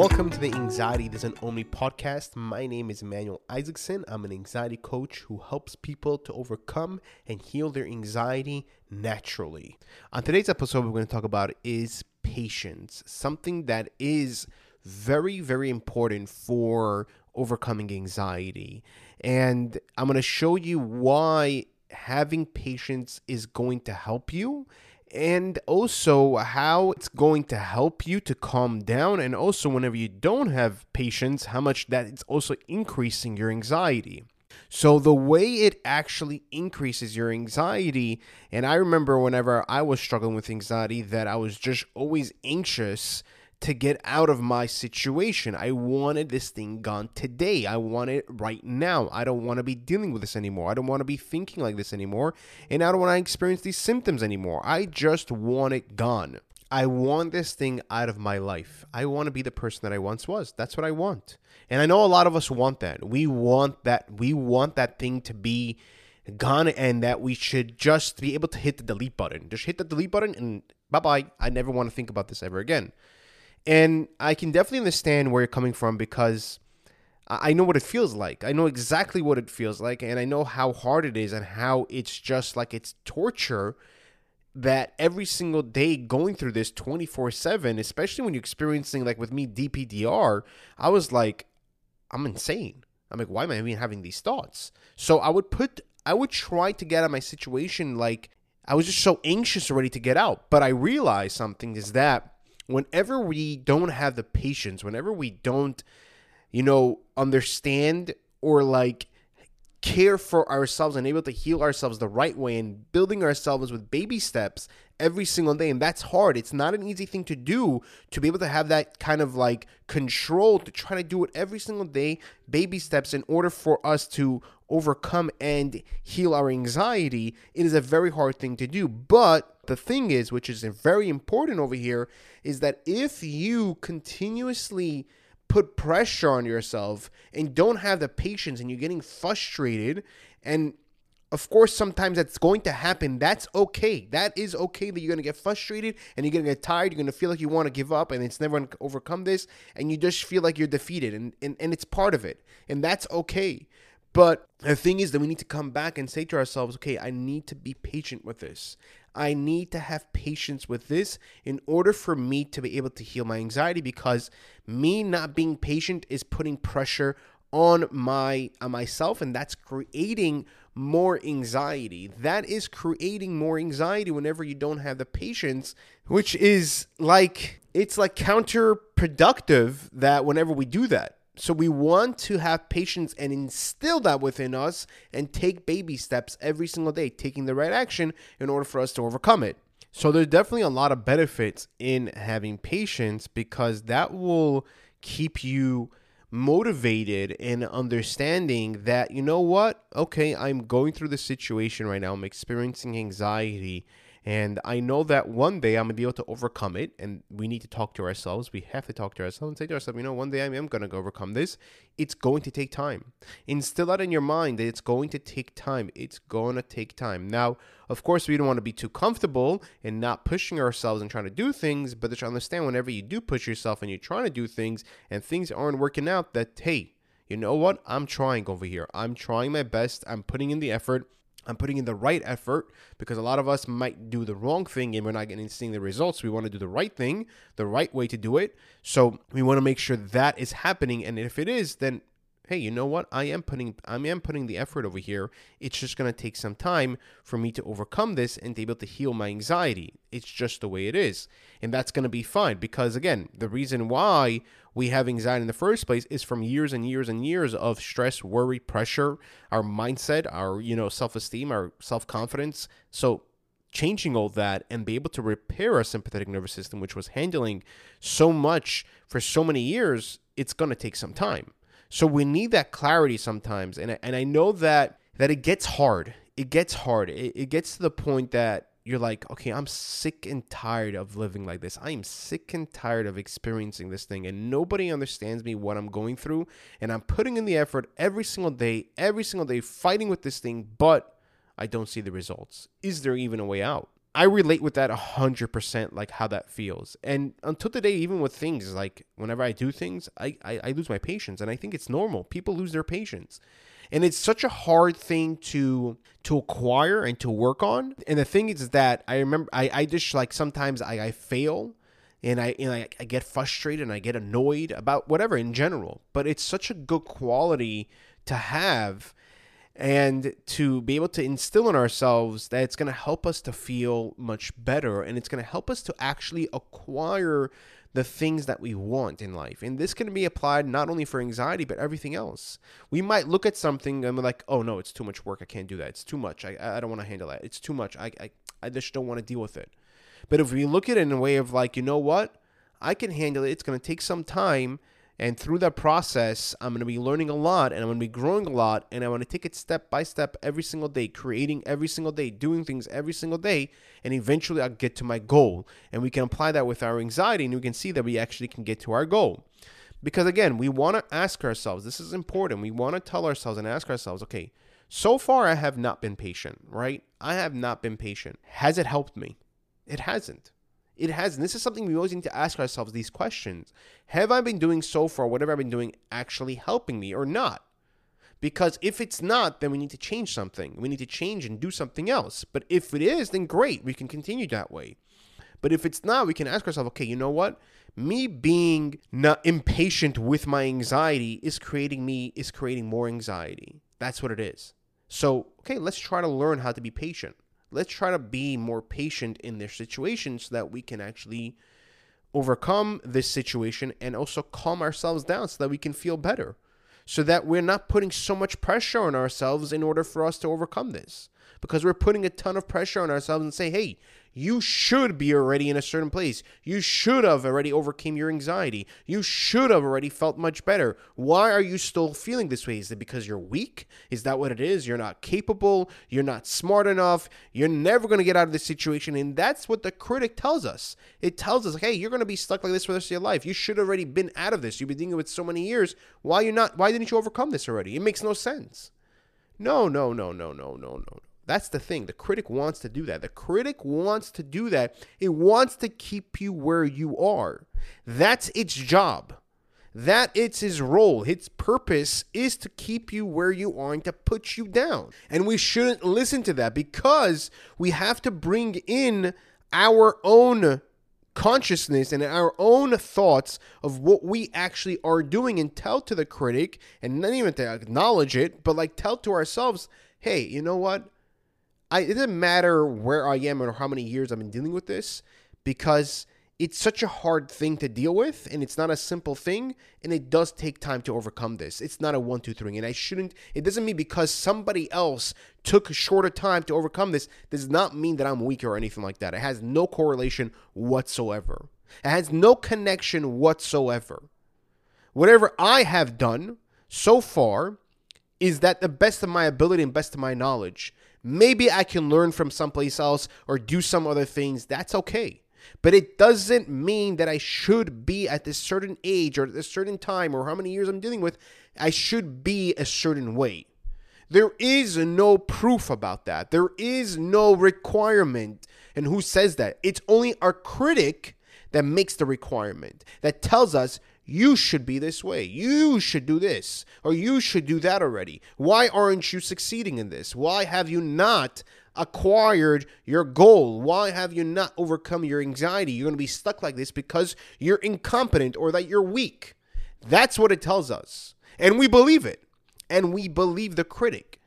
Welcome to the Anxiety Doesn't Me podcast. My name is Emmanuel Isaacson. I'm an anxiety coach who helps people to overcome and heal their anxiety naturally. On today's episode, we're going to talk about is patience, something that is very, very important for overcoming anxiety. And I'm going to show you why having patience is going to help you and also how it's going to help you to calm down and also whenever you don't have patience how much that it's also increasing your anxiety. So the way it actually increases your anxiety and i remember whenever i was struggling with anxiety that i was just always anxious to get out of my situation. I wanted this thing gone today. I want it right now. I don't want to be dealing with this anymore. I don't want to be thinking like this anymore. And I don't want to experience these symptoms anymore. I just want it gone. I want this thing out of my life. I want to be the person that I once was. That's what I want. And I know a lot of us want that. We want that we want that thing to be gone and that we should just be able to hit the delete button. Just hit the delete button and bye-bye. I never want to think about this ever again. And I can definitely understand where you're coming from because I know what it feels like. I know exactly what it feels like, and I know how hard it is and how it's just like it's torture that every single day going through this 24 7, especially when you're experiencing, like with me, DPDR, I was like, I'm insane. I'm like, why am I even having these thoughts? So I would put, I would try to get out of my situation like I was just so anxious already to get out. But I realized something is that whenever we don't have the patience, whenever we don't, you know, understand or like care for ourselves and able to heal ourselves the right way and building ourselves with baby steps every single day. And that's hard. It's not an easy thing to do to be able to have that kind of like control to try to do it every single day baby steps in order for us to overcome and heal our anxiety. It is a very hard thing to do. But the thing is which is very important over here is that if you continuously put pressure on yourself and don't have the patience and you're getting frustrated. And of course sometimes that's going to happen. That's okay. That is okay that you're going to get frustrated and you're going to get tired. You're going to feel like you want to give up and it's never going to overcome this and you just feel like you're defeated and, and, and it's part of it. And that's okay. But the thing is that we need to come back and say to ourselves, okay, I need to be patient with this. I need to have patience with this in order for me to be able to heal my anxiety because me not being patient is putting pressure on my on myself and that's creating more anxiety. That is creating more anxiety whenever you don't have the patience which is like it's like counterproductive that whenever we do that so we want to have patience and instill that within us and take baby steps every single day, taking the right action in order for us to overcome it. So there's definitely a lot of benefits in having patience because that will keep you motivated and understanding that you know what? Okay i'm going through this situation right now. I'm experiencing anxiety and I know that one day I'm gonna be able to overcome it. And we need to talk to ourselves. We have to talk to ourselves and say to ourselves, you know, one day I am gonna overcome this. It's going to take time. Instill that in your mind that it's going to take time. It's gonna take time. Now, of course, we don't want to be too comfortable and not pushing ourselves and trying to do things, but to understand whenever you do push yourself and you're trying to do things and things aren't working out, that hey, you know what? I'm trying over here. I'm trying my best. I'm putting in the effort I'm putting in the right effort because a lot of us might do the wrong thing and we're not getting seeing the results. We want to do the right thing, the right way to do it. So we want to make sure that is happening. And if it is, then hey, you know what? I am putting I am putting the effort over here. It's just gonna take some time for me to overcome this and to be able to heal my anxiety. It's just the way it is. And that's gonna be fine because again, the reason why we have anxiety in the first place is from years and years and years of stress, worry, pressure, our mindset, our you know, self-esteem, our self-confidence. So changing all that and be able to repair our sympathetic nervous system, which was handling so much for so many years, it's going to take some time. So we need that clarity sometimes, and and I know that that it gets hard. It gets hard. It, it gets to the point that you're like, okay, I'm sick and tired of living like this. I am sick and tired of experiencing this thing, and nobody understands me what I'm going through. And I'm putting in the effort every single day, every single day, fighting with this thing, but I don't see the results. Is there even a way out? I relate with that 100%, like how that feels. And until today, even with things, like whenever I do things, I, I, I lose my patience. And I think it's normal. People lose their patience. And it's such a hard thing to to acquire and to work on. And the thing is that I remember I, I just like sometimes I, I fail and I and I, I get frustrated and I get annoyed about whatever in general. But it's such a good quality to have and to be able to instill in ourselves that it's going to help us to feel much better and it's going to help us to actually acquire the things that we want in life. And this can be applied not only for anxiety, but everything else. We might look at something and we're like, oh no, it's too much work. I can't do that. It's too much. I, I don't want to handle that. It's too much. I, I, I just don't want to deal with it. But if we look at it in a way of like, you know what? I can handle it. It's going to take some time and through that process, I'm going to be learning a lot and I'm going to be growing a lot. And I want to take it step by step every single day, creating every single day, doing things every single day. And eventually I'll get to my goal. And we can apply that with our anxiety and we can see that we actually can get to our goal. Because again, we want to ask ourselves, this is important. We want to tell ourselves and ask ourselves, okay, so far I have not been patient, right? I have not been patient. Has it helped me? It hasn't. It has. And this is something we always need to ask ourselves these questions. Have I been doing so far, whatever I've been doing, actually helping me or not? Because if it's not, then we need to change something. We need to change and do something else. But if it is, then great, we can continue that way. But if it's not, we can ask ourselves, okay, you know what? Me being not impatient with my anxiety is creating me is creating more anxiety. That's what it is. So, okay, let's try to learn how to be patient let's try to be more patient in their situation so that we can actually overcome this situation and also calm ourselves down so that we can feel better. So that we're not putting so much pressure on ourselves in order for us to overcome this. Because we're putting a ton of pressure on ourselves and say hey you should be already in a certain place. You should have already overcame your anxiety. You should have already felt much better. Why are you still feeling this way? Is it because you're weak? Is that what it is? You're not capable. You're not smart enough. You're never going to get out of this situation. And that's what the critic tells us. It tells us, hey, you're going to be stuck like this for the rest of your life. You should have already been out of this. You've been dealing with so many years. Why you not? Why didn't you overcome this already? It makes no sense. No, no, no, no, no, no, no. That's the thing. The critic wants to do that. The critic wants to do that. It wants to keep you where you are. That's its job. That it's his role. Its purpose is to keep you where you are and to put you down. And we shouldn't listen to that because we have to bring in our own consciousness and our own thoughts of what we actually are doing and tell to the critic and not even to acknowledge it, but like tell to ourselves, hey, you know what? I, it doesn't matter where I am or how many years I've been dealing with this because it's such a hard thing to deal with and it's not a simple thing and it does take time to overcome this. It's not a one two three. And i shouldn't it doesn't mean because somebody else took a shorter time to overcome this does not mean that i'm weaker or anything like that. It has no correlation whatsoever. It has no connection whatsoever. Whatever i have done so far is that the best of my ability and best of my knowledge Maybe I can learn from someplace else or do some other things. That's okay. But it doesn't mean that I should be at this certain age or at this certain time or how many years I'm dealing with, I should be a certain way. There is no proof about that. There is no requirement. And who says that? It's only our critic that makes the requirement, that tells us you should be this way. You should do this. Or you should do that already. Why aren't you succeeding in this? Why have you not acquired your goal? Why have you not overcome your anxiety? You're going to be stuck like this because you're incompetent or that you're weak. That's what it tells us. And we believe it. And we believe the critic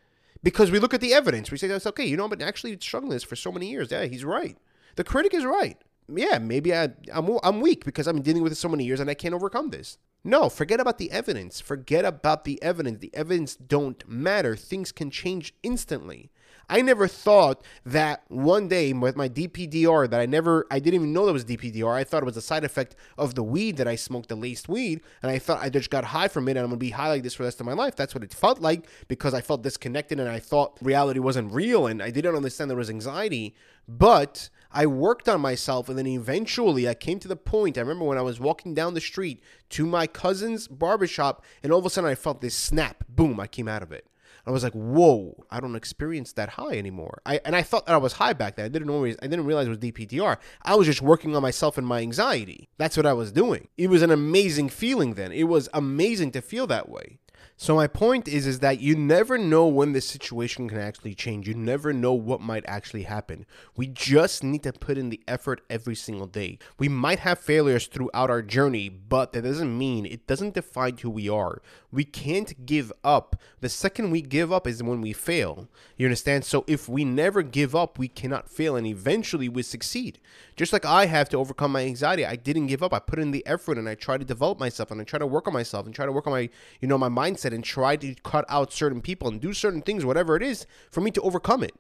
because we look at the evidence. We say, that's okay, you know, but actually struggling this for so many years. Yeah, he's right. The critic is right yeah, maybe I, I'm, I'm weak because I've been dealing with it so many years and I can't overcome this. No, forget about the evidence. Forget about the evidence. The evidence don't matter. Things can change instantly. I never thought that one day with my DPDR that I never I didn't even know that was DPDR. I thought it was a side effect of the weed that I smoked, the laced weed, and I thought I just got high from it and I'm gonna be high like this for the rest of my life. That's what it felt like because I felt disconnected and I thought reality wasn't real and I didn't understand there was anxiety. But I worked on myself, and then eventually I came to the point. I remember when I was walking down the street to my cousin's barbershop, and all of a sudden I felt this snap. Boom, I came out of it. I was like, whoa, I don't experience that high anymore. I and I thought that I was high back then. I didn't always I didn't realize it was DPDR. I was just working on myself and my anxiety. That's what I was doing. It was an amazing feeling then. It was amazing to feel that way. So my point is is that you never know when the situation can actually change. You never know what might actually happen. We just need to put in the effort every single day. We might have failures throughout our journey, but that doesn't mean it doesn't define who we are. We can't give up. The second we give up is when we fail. You understand? So if we never give up, we cannot fail and eventually we succeed. Just like I have to overcome my anxiety, I didn't give up. I put in the effort and I tried to develop myself and I try to work on myself and try to work on my, you know, my mindset and try to cut out certain people and do certain things, whatever it is, for me to overcome it.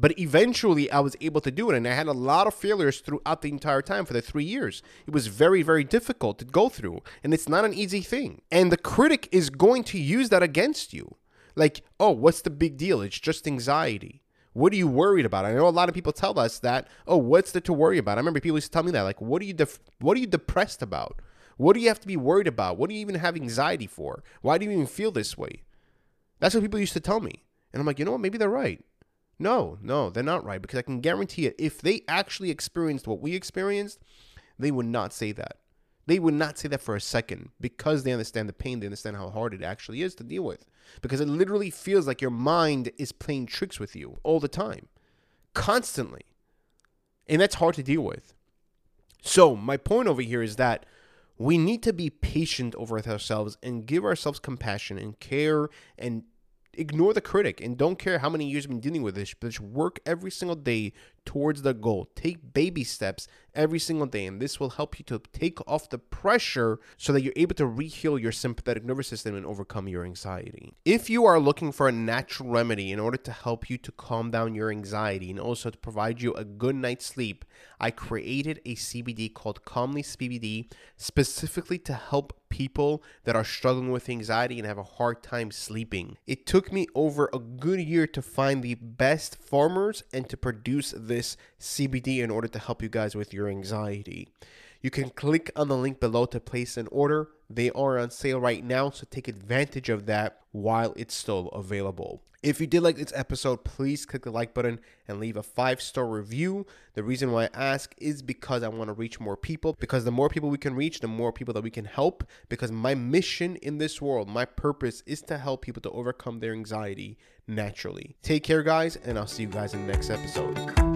But eventually, I was able to do it, and I had a lot of failures throughout the entire time for the three years. It was very, very difficult to go through, and it's not an easy thing. And the critic is going to use that against you. Like, oh, what's the big deal? It's just anxiety. What are you worried about? I know a lot of people tell us that. Oh, what's there to worry about? I remember people used to tell me that. Like, what are you def- what are you depressed about? What do you have to be worried about? What do you even have anxiety for? Why do you even feel this way? That's what people used to tell me. And I'm like, you know what? Maybe they're right. No, no, they're not right because I can guarantee it. If they actually experienced what we experienced, they would not say that. They would not say that for a second because they understand the pain. They understand how hard it actually is to deal with. Because it literally feels like your mind is playing tricks with you all the time, constantly. And that's hard to deal with. So, my point over here is that we need to be patient over with ourselves and give ourselves compassion and care and ignore the critic and don't care how many years you've been dealing with this, but just work every single day towards the goal. Take baby steps every single day, and this will help you to take off the pressure so that you're able to reheal your sympathetic nervous system and overcome your anxiety. If you are looking for a natural remedy in order to help you to calm down your anxiety and also to provide you a good night's sleep, I created a CBD called Calmli CBD specifically to help people that are struggling with anxiety and have a hard time sleeping. It took me over a good year to find the best farmers and to produce this this CBD in order to help you guys with your anxiety. You can click on the link below to place an order. They are on sale right now, so take advantage of that while it's still available. If you did like this episode, please click the like button and leave a five star review. The reason why I ask is because I want to reach more people. Because the more people we can reach, the more people that we can help. Because my mission in this world, my purpose is to help people to overcome their anxiety naturally. Take care, guys, and I'll see you guys in the next episode.